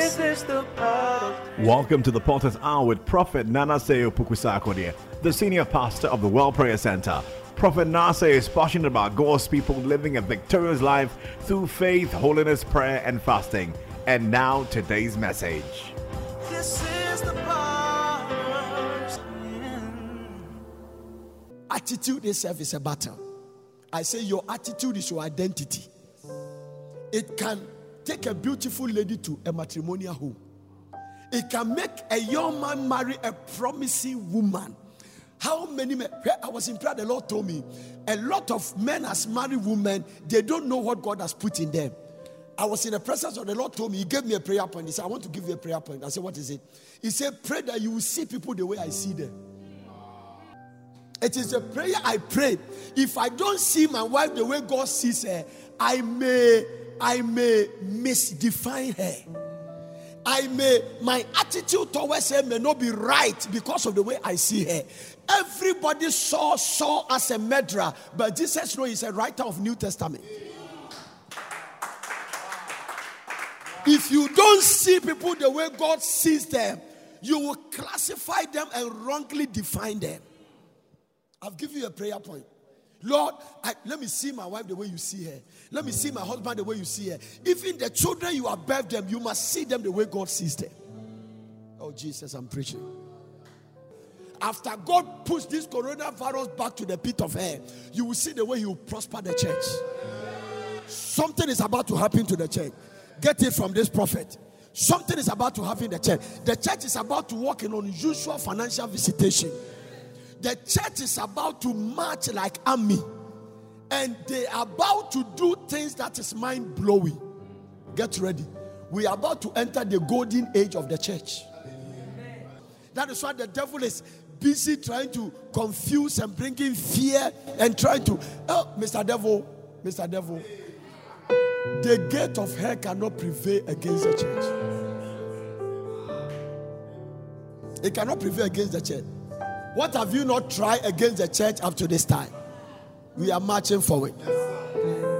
This is the part Welcome to the Potter's Hour with Prophet Nana Seo Pukusakodia, the senior pastor of the World Prayer Center. Prophet Nasa is passionate about God's people living a victorious life through faith, holiness, prayer, and fasting. And now, today's message. this is the. Attitude itself is a battle. I say your attitude is your identity. It can take a beautiful lady to a matrimonial home. It can make a young man marry a promising woman. How many men? I was in prayer, the Lord told me a lot of men as married women, they don't know what God has put in them. I was in the presence of the Lord, told me, He gave me a prayer point. He said, I want to give you a prayer point. I said, What is it? He said, Pray that you will see people the way I see them. It is a prayer I pray. If I don't see my wife the way God sees her, I may, I may misdefine her. I may, my attitude towards her may not be right because of the way I see her. Everybody saw Saul as a murderer, but Jesus knows he's a writer of New Testament. If you don't see people the way God sees them, you will classify them and wrongly define them. I've given you a prayer point. Lord, I, let me see my wife the way you see her. Let me see my husband the way you see her. Even the children you have birthed them, you must see them the way God sees them. Oh, Jesus, I'm preaching. After God puts this coronavirus back to the pit of hell, you will see the way He will prosper the church. Something is about to happen to the church. Get it from this prophet. Something is about to happen in the church. The church is about to walk in unusual financial visitation. The church is about to march like army, and they are about to do things that is mind blowing. Get ready. We are about to enter the golden age of the church. That is why the devil is busy trying to confuse and bringing fear and trying to. Oh, Mr. Devil, Mr. Devil, the gate of hell cannot prevail against the church. It cannot prevail against the church. What have you not tried against the church up to this time? We are marching forward.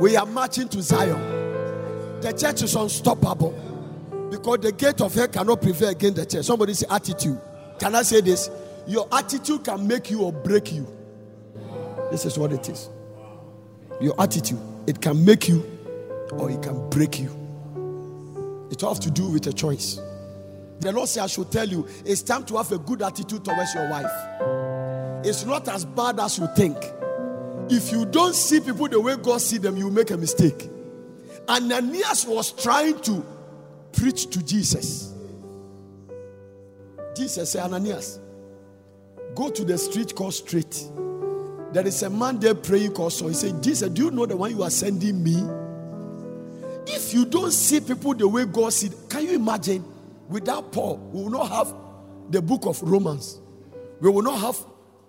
We are marching to Zion. The church is unstoppable because the gate of hell cannot prevail against the church. Somebody say attitude. Can I say this? Your attitude can make you or break you. This is what it is. Your attitude, it can make you or it can break you. It all has to do with a choice. The Lord said, I should tell you, it's time to have a good attitude towards your wife. It's not as bad as you think. If you don't see people the way God see them, you make a mistake. Ananias was trying to preach to Jesus. Jesus said, Ananias, go to the street called Straight. There is a man there praying called Saul. He said, Jesus, do you know the one you are sending me? If you don't see people the way God sees, can you imagine? Without Paul, we will not have the book of Romans. We will not have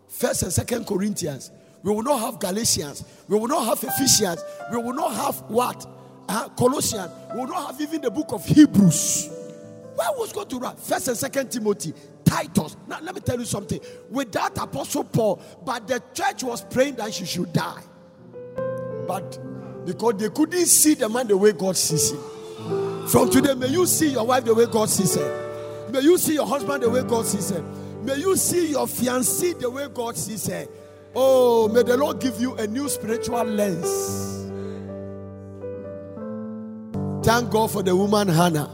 First and Second Corinthians. We will not have Galatians. We will not have Ephesians. We will not have what? Uh, Colossians. We will not have even the book of Hebrews. Where was going to write? First and Second Timothy, Titus. Now let me tell you something. Without Apostle Paul, but the church was praying that she should die. But because they couldn't see the man the way God sees him. From today, may you see your wife the way God sees her. May you see your husband the way God sees her. May you see your fiancée the way God sees her. Oh, may the Lord give you a new spiritual lens. Thank God for the woman Hannah.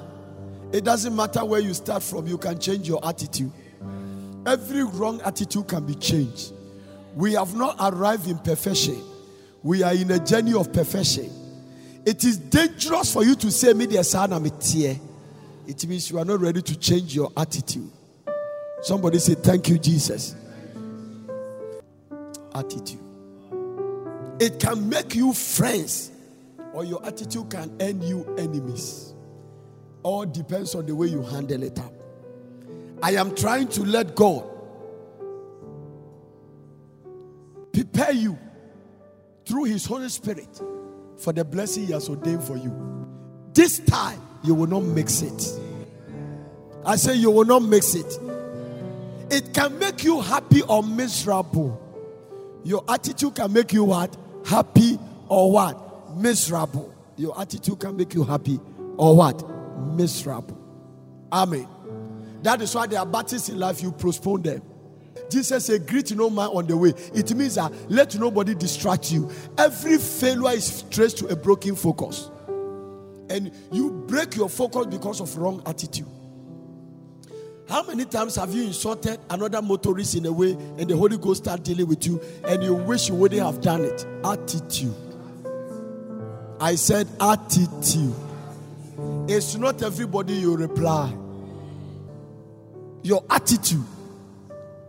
It doesn't matter where you start from, you can change your attitude. Every wrong attitude can be changed. We have not arrived in perfection, we are in a journey of perfection. It is dangerous for you to say, Me, dear son, I'm here. It means you are not ready to change your attitude. Somebody say, Thank you, Jesus. Attitude. It can make you friends, or your attitude can earn you enemies. All depends on the way you handle it up. I am trying to let God prepare you through His Holy Spirit for the blessing He has ordained for you. This time, you will not mix it. I say, you will not mix it. It can make you happy or miserable. Your attitude can make you what? Happy or what? Miserable. Your attitude can make you happy or what? Miserable. Amen. That is why there are battles in life, you postpone them. Jesus said, Greet no man on the way. It means that let nobody distract you. Every failure is traced to a broken focus. And you break your focus because of wrong attitude. How many times have you insulted another motorist in a way and the Holy Ghost start dealing with you and you wish you wouldn't have done it? Attitude. I said attitude. It's not everybody you reply. Your attitude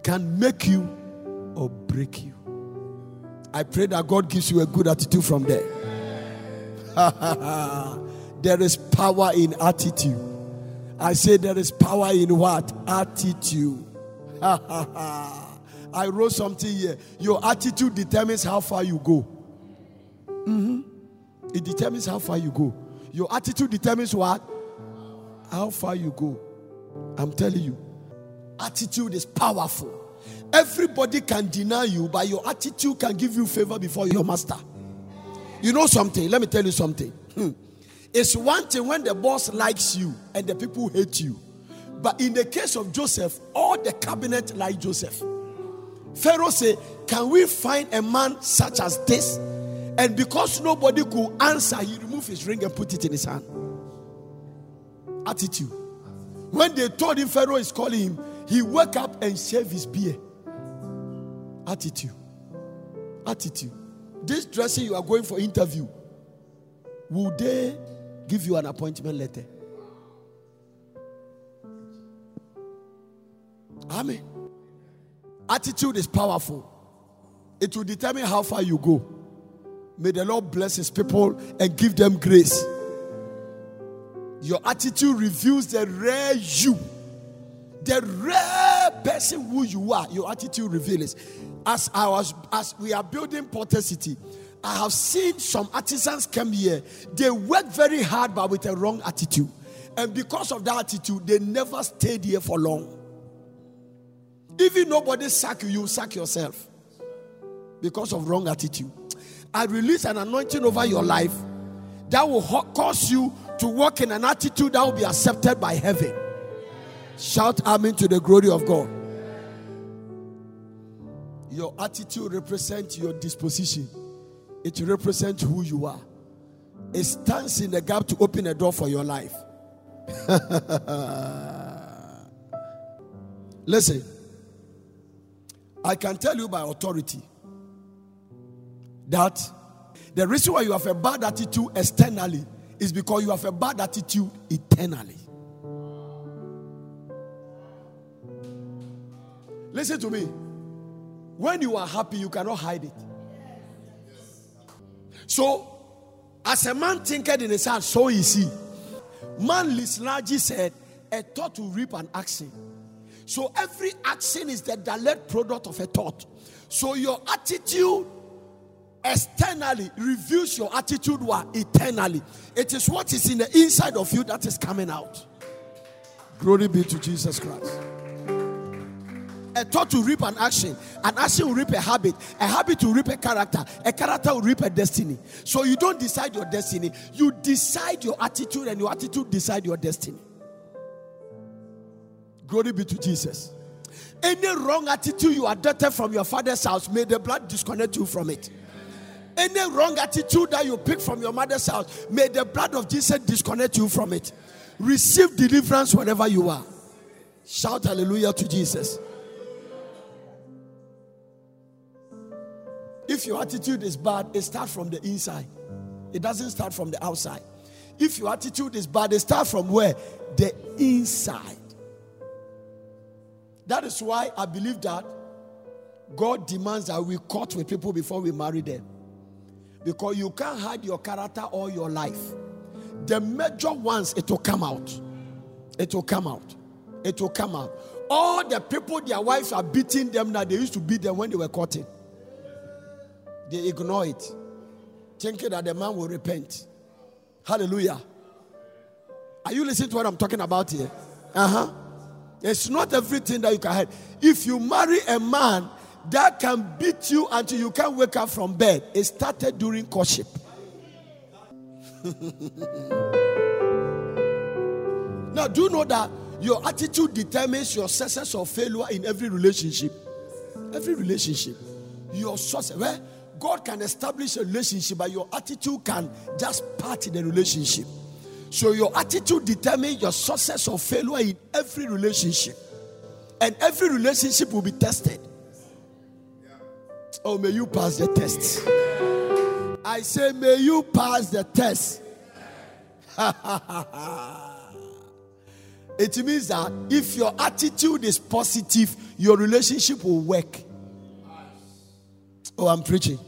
can make you or break you. I pray that God gives you a good attitude from there. there is power in attitude. I say there is power in what? Attitude. I wrote something here. Your attitude determines how far you go. Mhm. It determines how far you go. Your attitude determines what? How far you go. I'm telling you. Attitude is powerful. Everybody can deny you, but your attitude can give you favor before your master. You know something? Let me tell you something. Hmm. It's one thing when the boss likes you and the people hate you. But in the case of Joseph, all the cabinet like Joseph. Pharaoh said, Can we find a man such as this? And because nobody could answer, he removed his ring and put it in his hand. Attitude. When they told him Pharaoh is calling him, he woke up and shaved his beard. Attitude. Attitude. This dressing you are going for interview, will they give you an appointment letter? Amen. Attitude is powerful. It will determine how far you go. May the Lord bless his people and give them grace. Your attitude reveals the rare you. The rare person who you are, your attitude reveals. As I was as we are building Potter City, I have seen some artisans come here. They work very hard, but with a wrong attitude. And because of that attitude, they never stayed here for long. Even nobody sack you, you sack yourself because of wrong attitude. I release an anointing over your life that will cause you to walk in an attitude that will be accepted by heaven. Shout amen to the glory of God. Your attitude represents your disposition. It represents who you are. It stands in the gap to open a door for your life. Listen, I can tell you by authority that the reason why you have a bad attitude externally is because you have a bad attitude eternally. Listen to me. When you are happy, you cannot hide it. So, as a man thinketh in his heart, so is he. Man Lisnaji said, a thought to reap an action. So every action is the direct product of a thought. So your attitude externally reveals your attitude what eternally. It is what is in the inside of you that is coming out. Glory be to Jesus Christ. A thought to reap an action, an action will reap a habit, a habit will reap a character, a character will reap a destiny. So you don't decide your destiny, you decide your attitude, and your attitude decide your destiny. Glory be to Jesus. Any wrong attitude you adopted from your father's house, may the blood disconnect you from it. Any wrong attitude that you pick from your mother's house, may the blood of Jesus disconnect you from it. Receive deliverance wherever you are. Shout hallelujah to Jesus. If your attitude is bad, it starts from the inside. It doesn't start from the outside. If your attitude is bad, it starts from where? The inside. That is why I believe that God demands that we court with people before we marry them. Because you can't hide your character all your life. The major ones, it will come out. It will come out. It will come out. All the people, their wives are beating them now. They used to beat them when they were courting. They ignore it, thinking that the man will repent. Hallelujah. Are you listening to what I'm talking about here? Uh huh. It's not everything that you can hide. If you marry a man that can beat you until you can't wake up from bed, it started during courtship. now, do you know that Your attitude determines your success or failure in every relationship. Every relationship. Your success. Where God can establish a relationship, but your attitude can just part in the relationship. So your attitude determines your success or failure in every relationship. And every relationship will be tested. Oh, may you pass the test. I say, may you pass the test. it means that if your attitude is positive, your relationship will work. Oh, I'm preaching.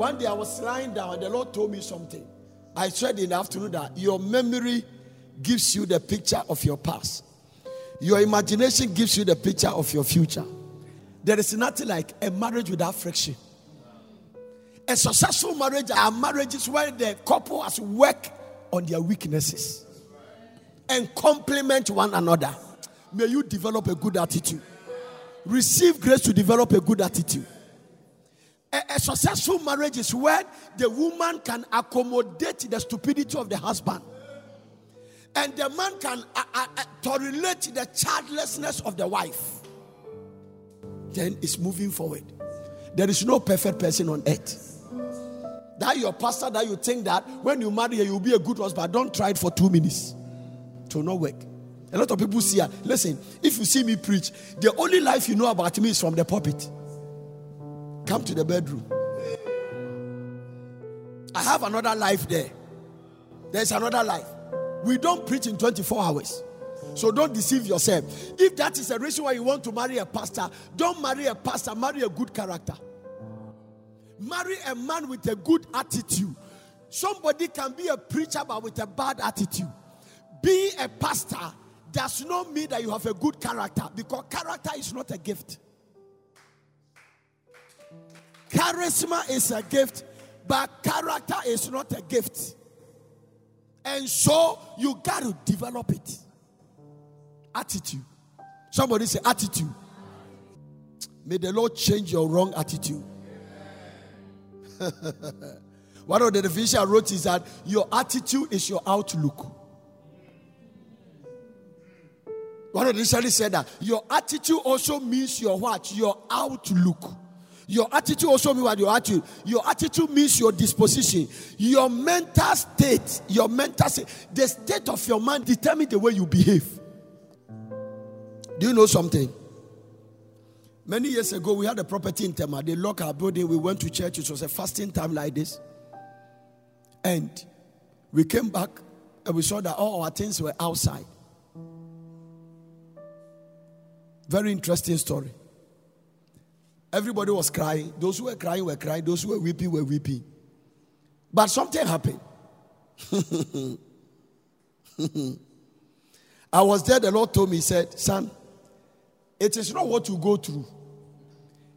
One day I was lying down and the Lord told me something. I said in the afternoon that your memory gives you the picture of your past, your imagination gives you the picture of your future. There is nothing like a marriage without friction. A successful marriage are marriages where the couple has worked on their weaknesses and complement one another. May you develop a good attitude. Receive grace to develop a good attitude. A, a successful marriage is where the woman can accommodate the stupidity of the husband. And the man can uh, uh, uh, tolerate the childlessness of the wife. Then it's moving forward. There is no perfect person on earth. That your pastor that you think that when you marry you'll be a good husband. Don't try it for two minutes. It will not work. A lot of people see, listen, if you see me preach, the only life you know about me is from the pulpit. Come to the bedroom. I have another life there. There's another life. We don't preach in 24 hours. So don't deceive yourself. If that is the reason why you want to marry a pastor, don't marry a pastor, marry a good character. Marry a man with a good attitude. Somebody can be a preacher but with a bad attitude. Being a pastor does not mean that you have a good character because character is not a gift. Charisma is a gift, but character is not a gift. And so you got to develop it. Attitude. Somebody say attitude. May the Lord change your wrong attitude. One of the definitions I wrote is that your attitude is your outlook. One of the said that your attitude also means your what? Your outlook. Your attitude oh, also means what your attitude. Your attitude means your disposition, your mental state, your mental state. The state of your mind determines the way you behave. Do you know something? Many years ago, we had a property in Tema. They locked our building. We went to church. It was a fasting time like this. And we came back and we saw that all our things were outside. Very interesting story. Everybody was crying. Those who were crying were crying. Those who were weeping were weeping. But something happened. I was there. The Lord told me, He said, Son, it is not what you go through,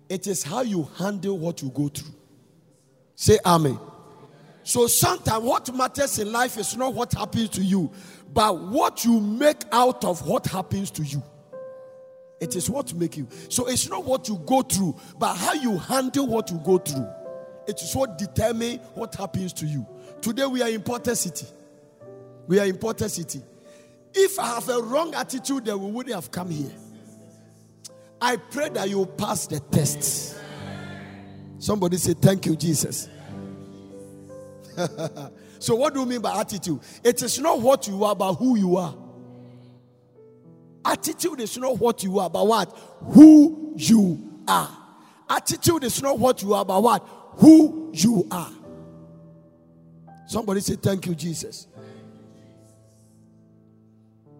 it is how you handle what you go through. Say Amen. So sometimes what matters in life is not what happens to you, but what you make out of what happens to you. It is what make you. So it's not what you go through, but how you handle what you go through. It is what determine what happens to you. Today we are in Potter City. We are in Potter City. If I have a wrong attitude, then we wouldn't have come here. I pray that you pass the test. Somebody say, Thank you, Jesus. so, what do you mean by attitude? It is not what you are, but who you are. Attitude is not what you are, but what? Who you are. Attitude is not what you are, but what? Who you are. Somebody say, Thank you, Jesus.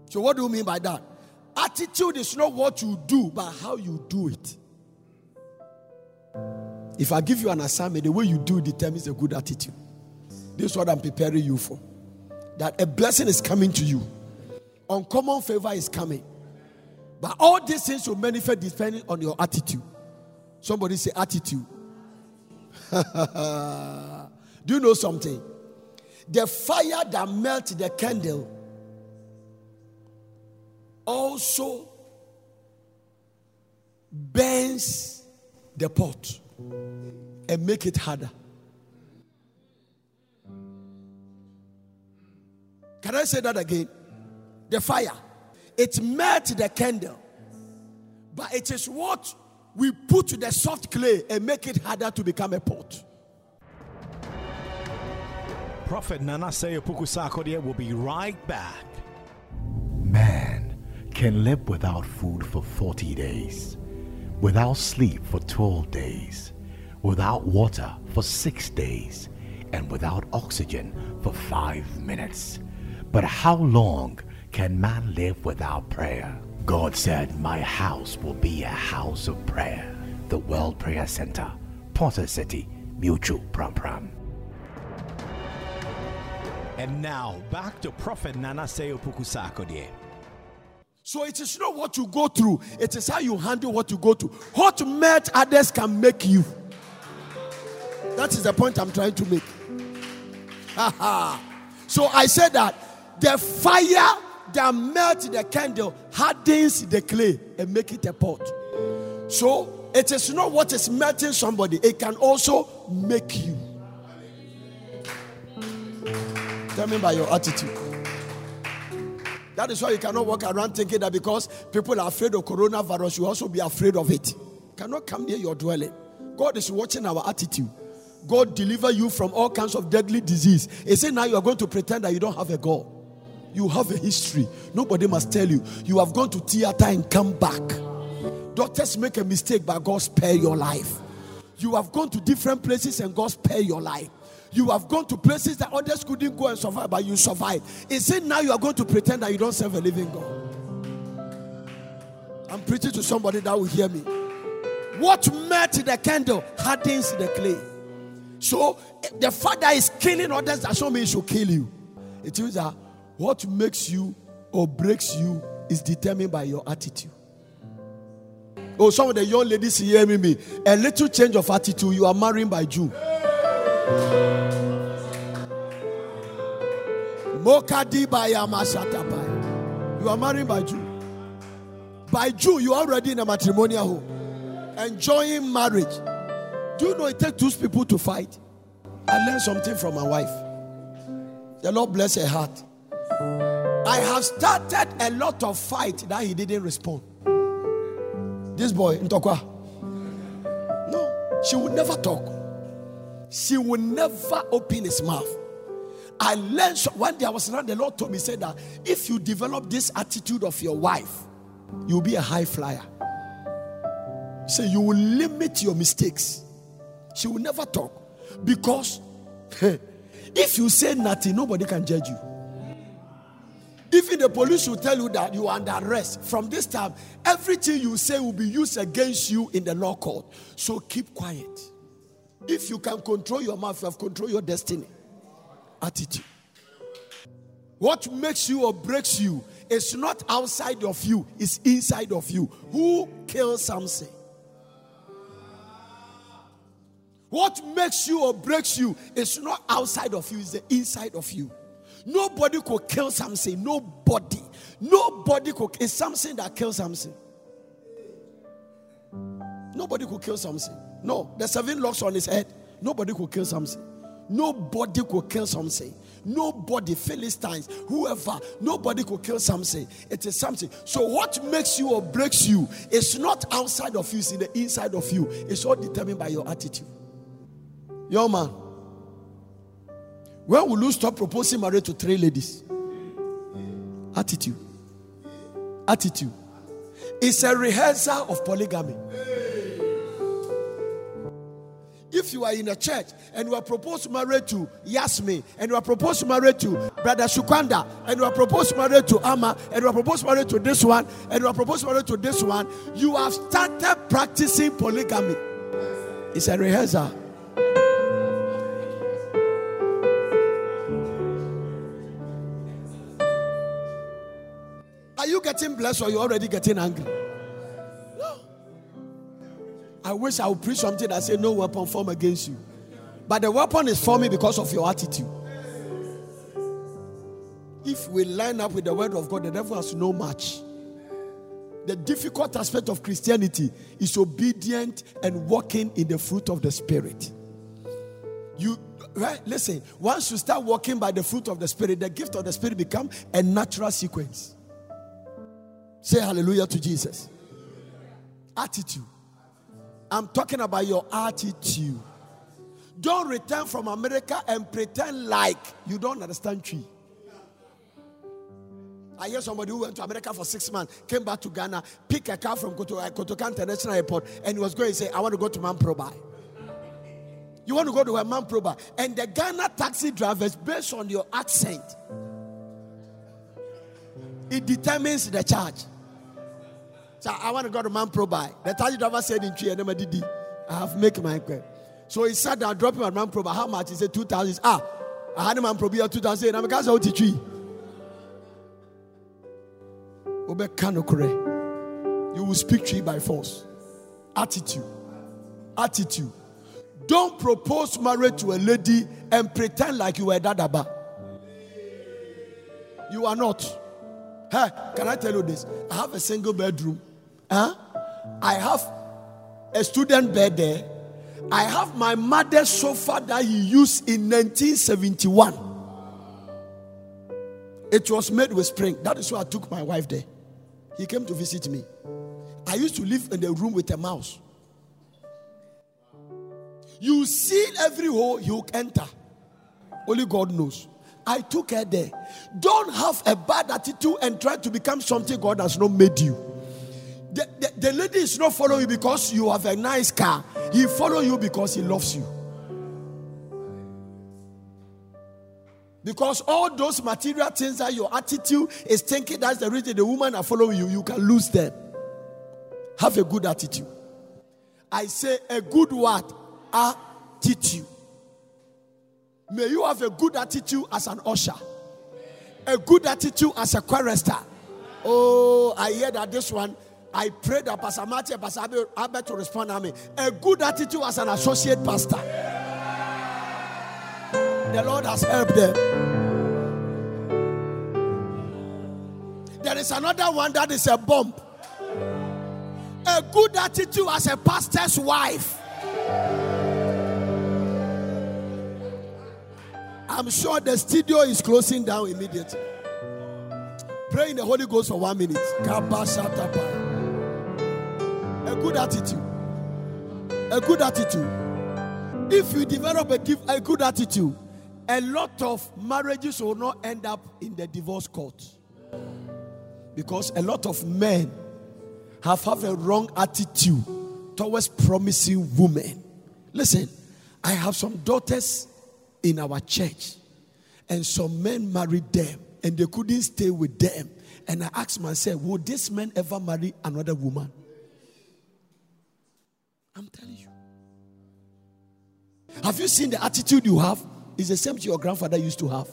So, what do you mean by that? Attitude is not what you do, but how you do it. If I give you an assignment, the way you do determines a good attitude. This is what I'm preparing you for. That a blessing is coming to you, uncommon favor is coming. But all these things will manifest depending on your attitude. Somebody say attitude. do you know something? The fire that melts the candle also burns the pot and make it harder. Can I say that again? The fire. It melt the candle, but it is what we put to the soft clay and make it harder to become a pot. Prophet Nana Seyopuku Sarkodie will be right back. Man can live without food for 40 days, without sleep for 12 days, without water for 6 days, and without oxygen for 5 minutes. But how long can man live without prayer? God said, My house will be a house of prayer. The World Prayer Center, Potter City, Mutual Pram Pram. And now back to Prophet Nana Sarkodie. So it is not what you go through, it is how you handle what you go through. What melt others can make you. That is the point I'm trying to make. so I said that the fire that melts the candle hardens the clay and make it a pot. So it is not what is melting somebody, it can also make you. Tell me by your attitude. That is why you cannot walk around thinking that because people are afraid of coronavirus, you also be afraid of it. You cannot come near your dwelling. God is watching our attitude. God deliver you from all kinds of deadly disease. He said now you are going to pretend that you don't have a God. You have a history. Nobody must tell you. You have gone to theater and come back. Doctors make a mistake, but God spare your life. You have gone to different places and God spare your life. You have gone to places that others couldn't go and survive, but you survived. He said now you are going to pretend that you don't serve a living God. I'm preaching to somebody that will hear me. What met the candle hardens the clay. So eh, the father is killing others, that show me he should kill you. It means that what makes you or breaks you is determined by your attitude. Oh, some of the young ladies hearing me, a little change of attitude, you are marrying by June. Mokadi Bayamashatabai. You are marrying by Jew. By Jew, you are already in a matrimonial home, enjoying marriage. Do you know it takes two people to fight? I learned something from my wife. The Lord bless her heart. I have started a lot of fight that he didn't respond. This boy, Ntokwa. No, she would never talk. She would never open his mouth. I learned one day I was around, the Lord told me, said that if you develop this attitude of your wife, you'll be a high flyer. So you will limit your mistakes. She will never talk because if you say nothing, nobody can judge you. Even the police will tell you that you are under arrest. From this time, everything you say will be used against you in the law court. So keep quiet. If you can control your mouth, you have control your destiny. Attitude. What makes you or breaks you is not outside of you, it's inside of you. Who killed Samson? What makes you or breaks you is not outside of you, it's the inside of you. Nobody could kill Samson. Nobody. Nobody could. It's something that killed Samson. Nobody could kill Samson. No, the seven locks on his head. Nobody could kill Samson. Nobody could kill Samson. Nobody, Philistines, whoever, nobody could kill Samson. It is something. So, what makes you or breaks you is not outside of you, it's in the inside of you. It's all determined by your attitude. Yo, man. When will you stop proposing marriage to three ladies? Attitude. Attitude. It's a rehearsal of polygamy. If you are in a church and you are proposed marriage to Yasmin, and you are proposed marriage to Brother Shukwanda, and you are proposed marriage to Amma, and you are proposed marriage to this one, and you are proposed marriage to this one, you have started practicing polygamy. It's a rehearsal. Getting blessed or you're already getting angry? No. I wish I would preach something that say no weapon form against you. But the weapon is for me because of your attitude. If we line up with the word of God, the devil has no match. The difficult aspect of Christianity is obedient and walking in the fruit of the spirit. You right? Listen, once you start walking by the fruit of the spirit, the gift of the spirit become a natural sequence. Say hallelujah to Jesus. Attitude. I'm talking about your attitude. Don't return from America and pretend like you don't understand tree. I hear somebody who went to America for six months, came back to Ghana, picked a car from Koto, uh, Kotoka International Airport, and he was going to say, I want to go to Mamproba. You want to go to a. And the Ghana taxi drivers, based on your accent, it determines the charge. So I want to go to man Mamproba. The taxi driver said in tree, and I have make my inquiry. So he said sat down, dropping at Mamproba. How much? He said 2,000. Ah, I had a Mamproba 2,000. I'm a going to tree you will speak you by force attitude attitude don't propose marriage to a lady and pretend like you were dadaba you are not hey can i tell you this i have a single bedroom huh? i have a student bed there i have my mother's sofa that he used in 1971 it was made with spring that is why i took my wife there he came to visit me. I used to live in the room with a mouse. You see every hole you enter. Only God knows. I took her there. Don't have a bad attitude and try to become something God has not made you. The, lady is not following you because you have a nice car. He follow you because he loves you. Because all those material things that your attitude is thinking that's the reason the woman are following you, you can lose them. Have a good attitude. I say a good what? Attitude. May you have a good attitude as an usher, a good attitude as a chorister. Oh, I hear that this one. I pray that Pastor Matthew, Pastor Albert to respond to me. A good attitude as an associate pastor. The Lord has helped them. There is another one that is a bomb. A good attitude as a pastor's wife. I'm sure the studio is closing down immediately. Pray in the Holy Ghost for one minute. A good attitude. A good attitude. If you develop a, a good attitude, a lot of marriages will not end up in the divorce court because a lot of men have have a wrong attitude towards promising women listen i have some daughters in our church and some men married them and they couldn't stay with them and i asked myself would this man ever marry another woman i'm telling you have you seen the attitude you have it's the same to your grandfather used to have.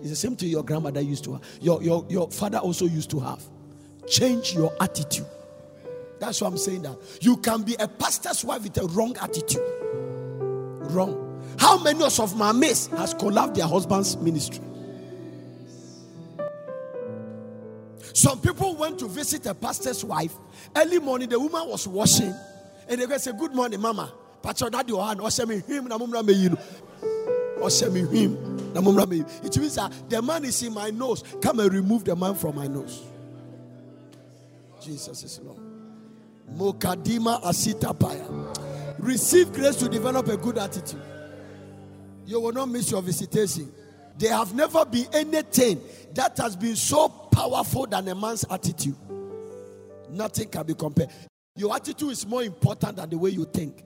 It's the same to your grandmother used to have. Your, your, your father also used to have. Change your attitude. That's why I'm saying that. You can be a pastor's wife with a wrong attitude. Wrong. How many of my mates has collapsed their husband's ministry? Some people went to visit a pastor's wife. Early morning, the woman was washing. And they go say, Good morning, mama. Pacho daddy or hand, or me him na mumra me you ɔhyɛ me hwim na mommra me it means that the man is in my nose. Come and remove the man from my nose. Jesus is lord. Mokadima asita paya. Receive grace to develop a good attitude. You will not miss your visitation. There have never been anything that has been so powerful than a man's attitude. Nothing can be compared your attitude is more important than the way you think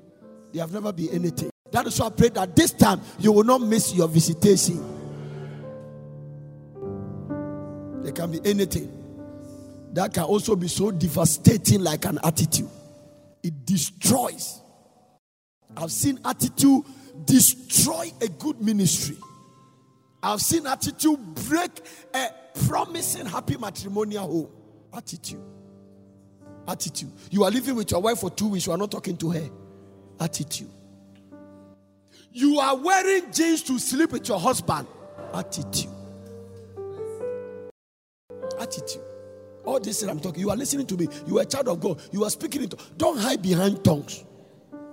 there have never been anything that is why I pray that this time you will not miss your visitation. There can be anything that can also be so devastating, like an attitude. It destroys. I've seen attitude destroy a good ministry. I've seen attitude break a promising happy matrimonial home. Attitude. Attitude. You are living with your wife for two weeks, you are not talking to her. Attitude. You are wearing jeans to sleep with your husband. Attitude. Attitude. All this I'm talking, you are listening to me. You are a child of God. You are speaking into. Don't hide behind tongues.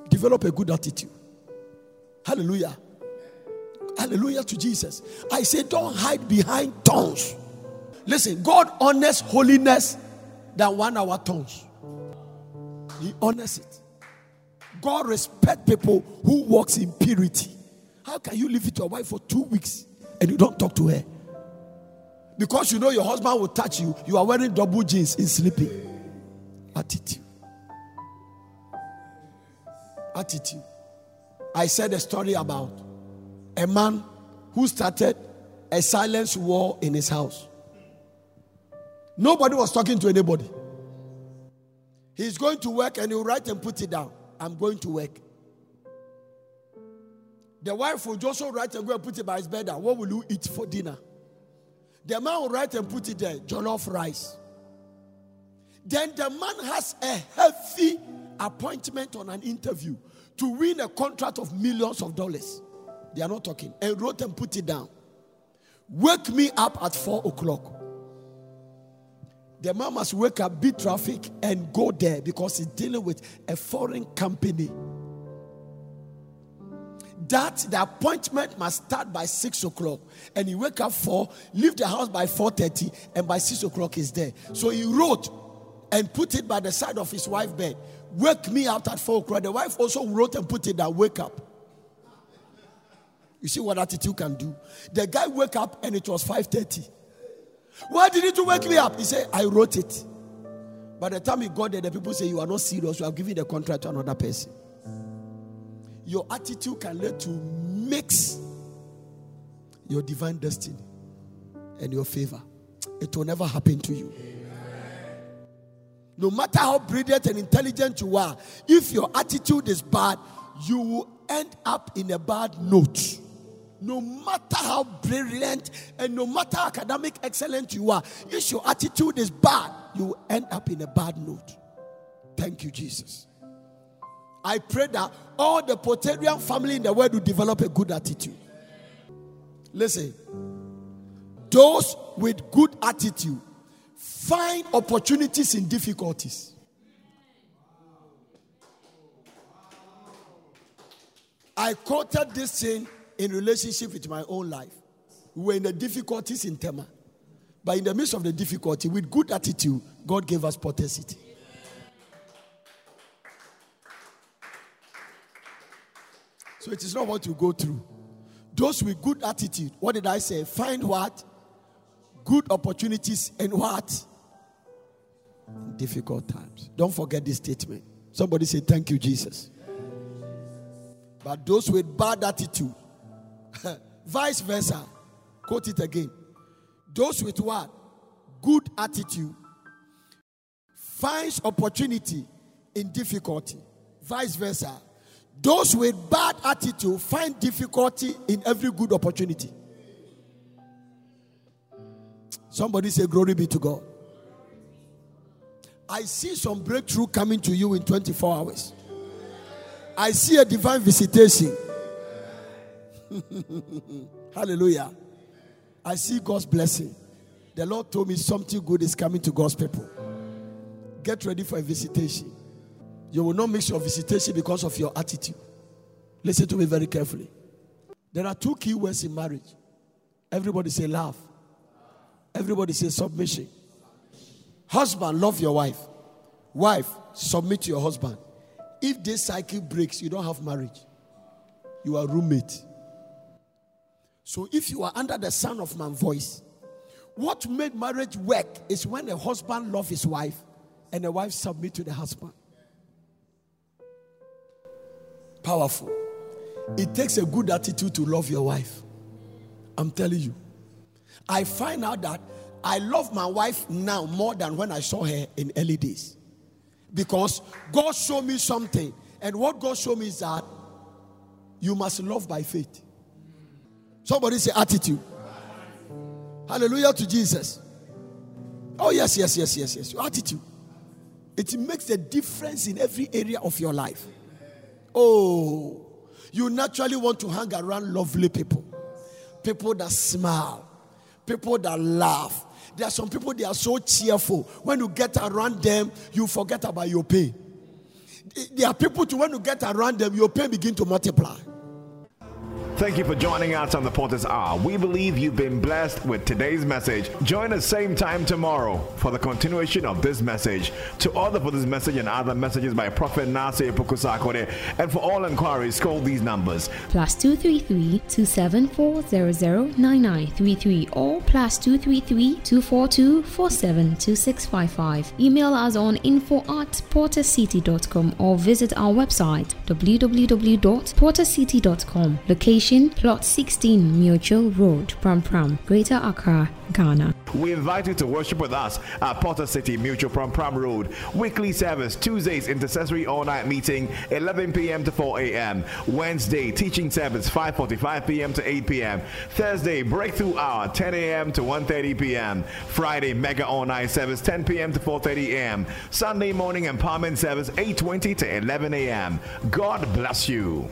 Develop a good attitude. Hallelujah. Hallelujah to Jesus. I say, don't hide behind tongues. Listen, God honors holiness than one hour tongues. He honors it. God respect people who walks in purity. How can you live with your wife for two weeks and you don't talk to her? Because you know your husband will touch you, you are wearing double jeans in sleeping. Attitude. Attitude. I said a story about a man who started a silence war in his house. Nobody was talking to anybody. He's going to work and he'll write and put it down. I'm going to work. The wife will just write and go and put it by his bed. Down. What will you eat for dinner? The man will write and put it there, jollof rice. Then the man has a healthy appointment on an interview to win a contract of millions of dollars. They are not talking. And wrote and put it down. Wake me up at four o'clock. The man must wake up, beat traffic, and go there because he's dealing with a foreign company. That the appointment must start by six o'clock, and he wake up four, leave the house by four thirty, and by six o'clock he's there. So he wrote and put it by the side of his wife's bed. Wake me up at four o'clock. The wife also wrote and put it that wake up. You see what attitude can do. The guy wake up and it was five thirty. Why did you wake me up? He said, I wrote it. By the time he got there, the people say, You are not serious. You are giving the contract to another person. Your attitude can lead to mix your divine destiny and your favor. It will never happen to you. No matter how brilliant and intelligent you are, if your attitude is bad, you will end up in a bad note no matter how brilliant and no matter academic excellent you are, if your attitude is bad, you will end up in a bad note. Thank you, Jesus. I pray that all the Poterian family in the world will develop a good attitude. Listen, those with good attitude find opportunities in difficulties. I quoted this thing in relationship with my own life. We were in the difficulties in Tema. But in the midst of the difficulty, with good attitude, God gave us potency. So it is not what you go through. Those with good attitude, what did I say? Find what? Good opportunities and what? In difficult times. Don't forget this statement. Somebody say, Thank you, Jesus. But those with bad attitude, Vice versa. Quote it again. Those with what? Good attitude finds opportunity in difficulty. Vice versa. Those with bad attitude find difficulty in every good opportunity. Somebody say, Glory be to God. I see some breakthrough coming to you in 24 hours. I see a divine visitation. Hallelujah. I see God's blessing. The Lord told me something good is coming to God's people. Get ready for a visitation. You will not miss your visitation because of your attitude. Listen to me very carefully. There are two key words in marriage. Everybody say love. Everybody say submission. Husband, love your wife. Wife, submit to your husband. If this cycle breaks, you don't have marriage. You are roommate. So if you are under the sound of my voice, what made marriage work is when a husband loves his wife and a wife submit to the husband. Powerful. It takes a good attitude to love your wife. I'm telling you. I find out that I love my wife now more than when I saw her in early days. Because God showed me something. And what God showed me is that you must love by faith. Somebody say attitude. Hallelujah to Jesus. Oh, yes, yes, yes, yes, yes. Your attitude. It makes a difference in every area of your life. Oh, you naturally want to hang around lovely people, people that smile, people that laugh. There are some people they are so cheerful. When you get around them, you forget about your pain. There are people to when you get around them, your pain begin to multiply. Thank you for joining us on the Potter's Hour. We believe you've been blessed with today's message. Join us same time tomorrow for the continuation of this message. To order for this message and other messages by Prophet Nasir Pukusakode, and for all inquiries, call these numbers plus 233 274 009933 or plus 233 242 472655. Email us on info at portercity.com or visit our website www.portercity.com. Location Plot 16 Mutual Road, Pram Pram, Greater Accra, Ghana. We invite you to worship with us at Potter City Mutual Pram Pram Road. Weekly service, Tuesdays, intercessory all-night meeting, 11 p.m. to 4 a.m. Wednesday, teaching service, 5.45 p.m. to 8 p.m. Thursday, breakthrough hour, 10 a.m. to 1.30 p.m. Friday, mega all-night service, 10 p.m. to 4.30 a.m. Sunday morning empowerment service, 8.20 to 11 a.m. God bless you.